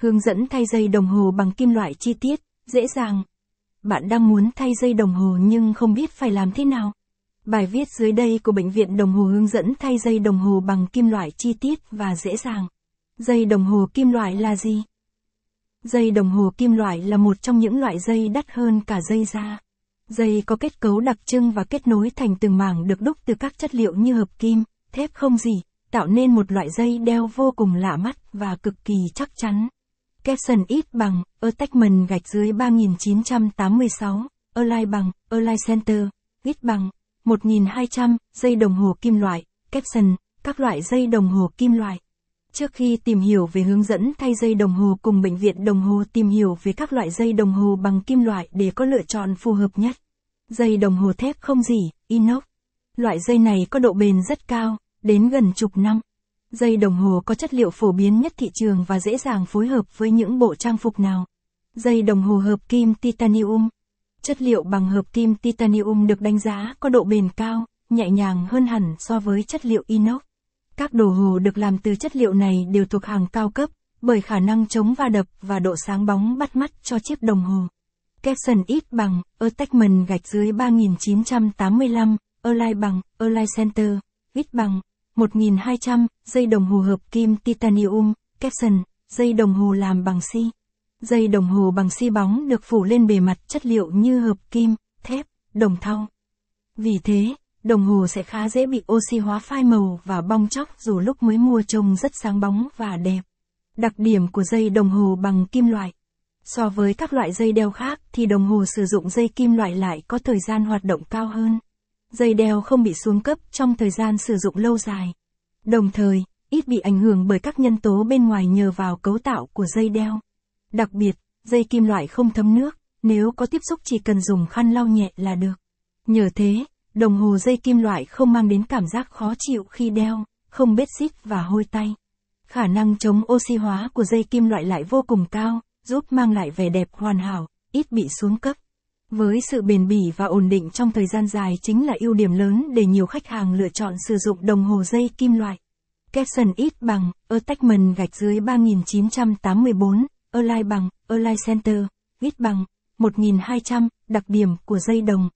Hướng dẫn thay dây đồng hồ bằng kim loại chi tiết, dễ dàng. Bạn đang muốn thay dây đồng hồ nhưng không biết phải làm thế nào. Bài viết dưới đây của Bệnh viện Đồng hồ hướng dẫn thay dây đồng hồ bằng kim loại chi tiết và dễ dàng. Dây đồng hồ kim loại là gì? Dây đồng hồ kim loại là một trong những loại dây đắt hơn cả dây da. Dây có kết cấu đặc trưng và kết nối thành từng mảng được đúc từ các chất liệu như hợp kim, thép không gì, tạo nên một loại dây đeo vô cùng lạ mắt và cực kỳ chắc chắn caption ít bằng, attachment gạch dưới 3986, Align bằng, Align Center, ít bằng, 1200, dây đồng hồ kim loại, caption, các loại dây đồng hồ kim loại. Trước khi tìm hiểu về hướng dẫn thay dây đồng hồ cùng bệnh viện đồng hồ tìm hiểu về các loại dây đồng hồ bằng kim loại để có lựa chọn phù hợp nhất. Dây đồng hồ thép không dỉ, inox. Loại dây này có độ bền rất cao, đến gần chục năm. Dây đồng hồ có chất liệu phổ biến nhất thị trường và dễ dàng phối hợp với những bộ trang phục nào. Dây đồng hồ hợp kim titanium. Chất liệu bằng hợp kim titanium được đánh giá có độ bền cao, nhẹ nhàng hơn hẳn so với chất liệu inox. Các đồ hồ được làm từ chất liệu này đều thuộc hàng cao cấp, bởi khả năng chống va đập và độ sáng bóng bắt mắt cho chiếc đồng hồ. Capson ít bằng, attachment gạch dưới 3985, Align bằng, Align Center, ít bằng, 1200, dây đồng hồ hợp kim titanium, capson, dây đồng hồ làm bằng xi. Dây đồng hồ bằng xi bóng được phủ lên bề mặt chất liệu như hợp kim, thép, đồng thau. Vì thế, đồng hồ sẽ khá dễ bị oxy hóa phai màu và bong chóc dù lúc mới mua trông rất sáng bóng và đẹp. Đặc điểm của dây đồng hồ bằng kim loại So với các loại dây đeo khác thì đồng hồ sử dụng dây kim loại lại có thời gian hoạt động cao hơn. Dây đeo không bị xuống cấp trong thời gian sử dụng lâu dài. Đồng thời, ít bị ảnh hưởng bởi các nhân tố bên ngoài nhờ vào cấu tạo của dây đeo. Đặc biệt, dây kim loại không thấm nước, nếu có tiếp xúc chỉ cần dùng khăn lau nhẹ là được. Nhờ thế, đồng hồ dây kim loại không mang đến cảm giác khó chịu khi đeo, không bết xít và hôi tay. Khả năng chống oxy hóa của dây kim loại lại vô cùng cao, giúp mang lại vẻ đẹp hoàn hảo, ít bị xuống cấp. Với sự bền bỉ và ổn định trong thời gian dài chính là ưu điểm lớn để nhiều khách hàng lựa chọn sử dụng đồng hồ dây kim loại. Capson ít bằng, attachment gạch dưới 3984, Align bằng, Align Center, ít bằng, 1200, đặc điểm của dây đồng.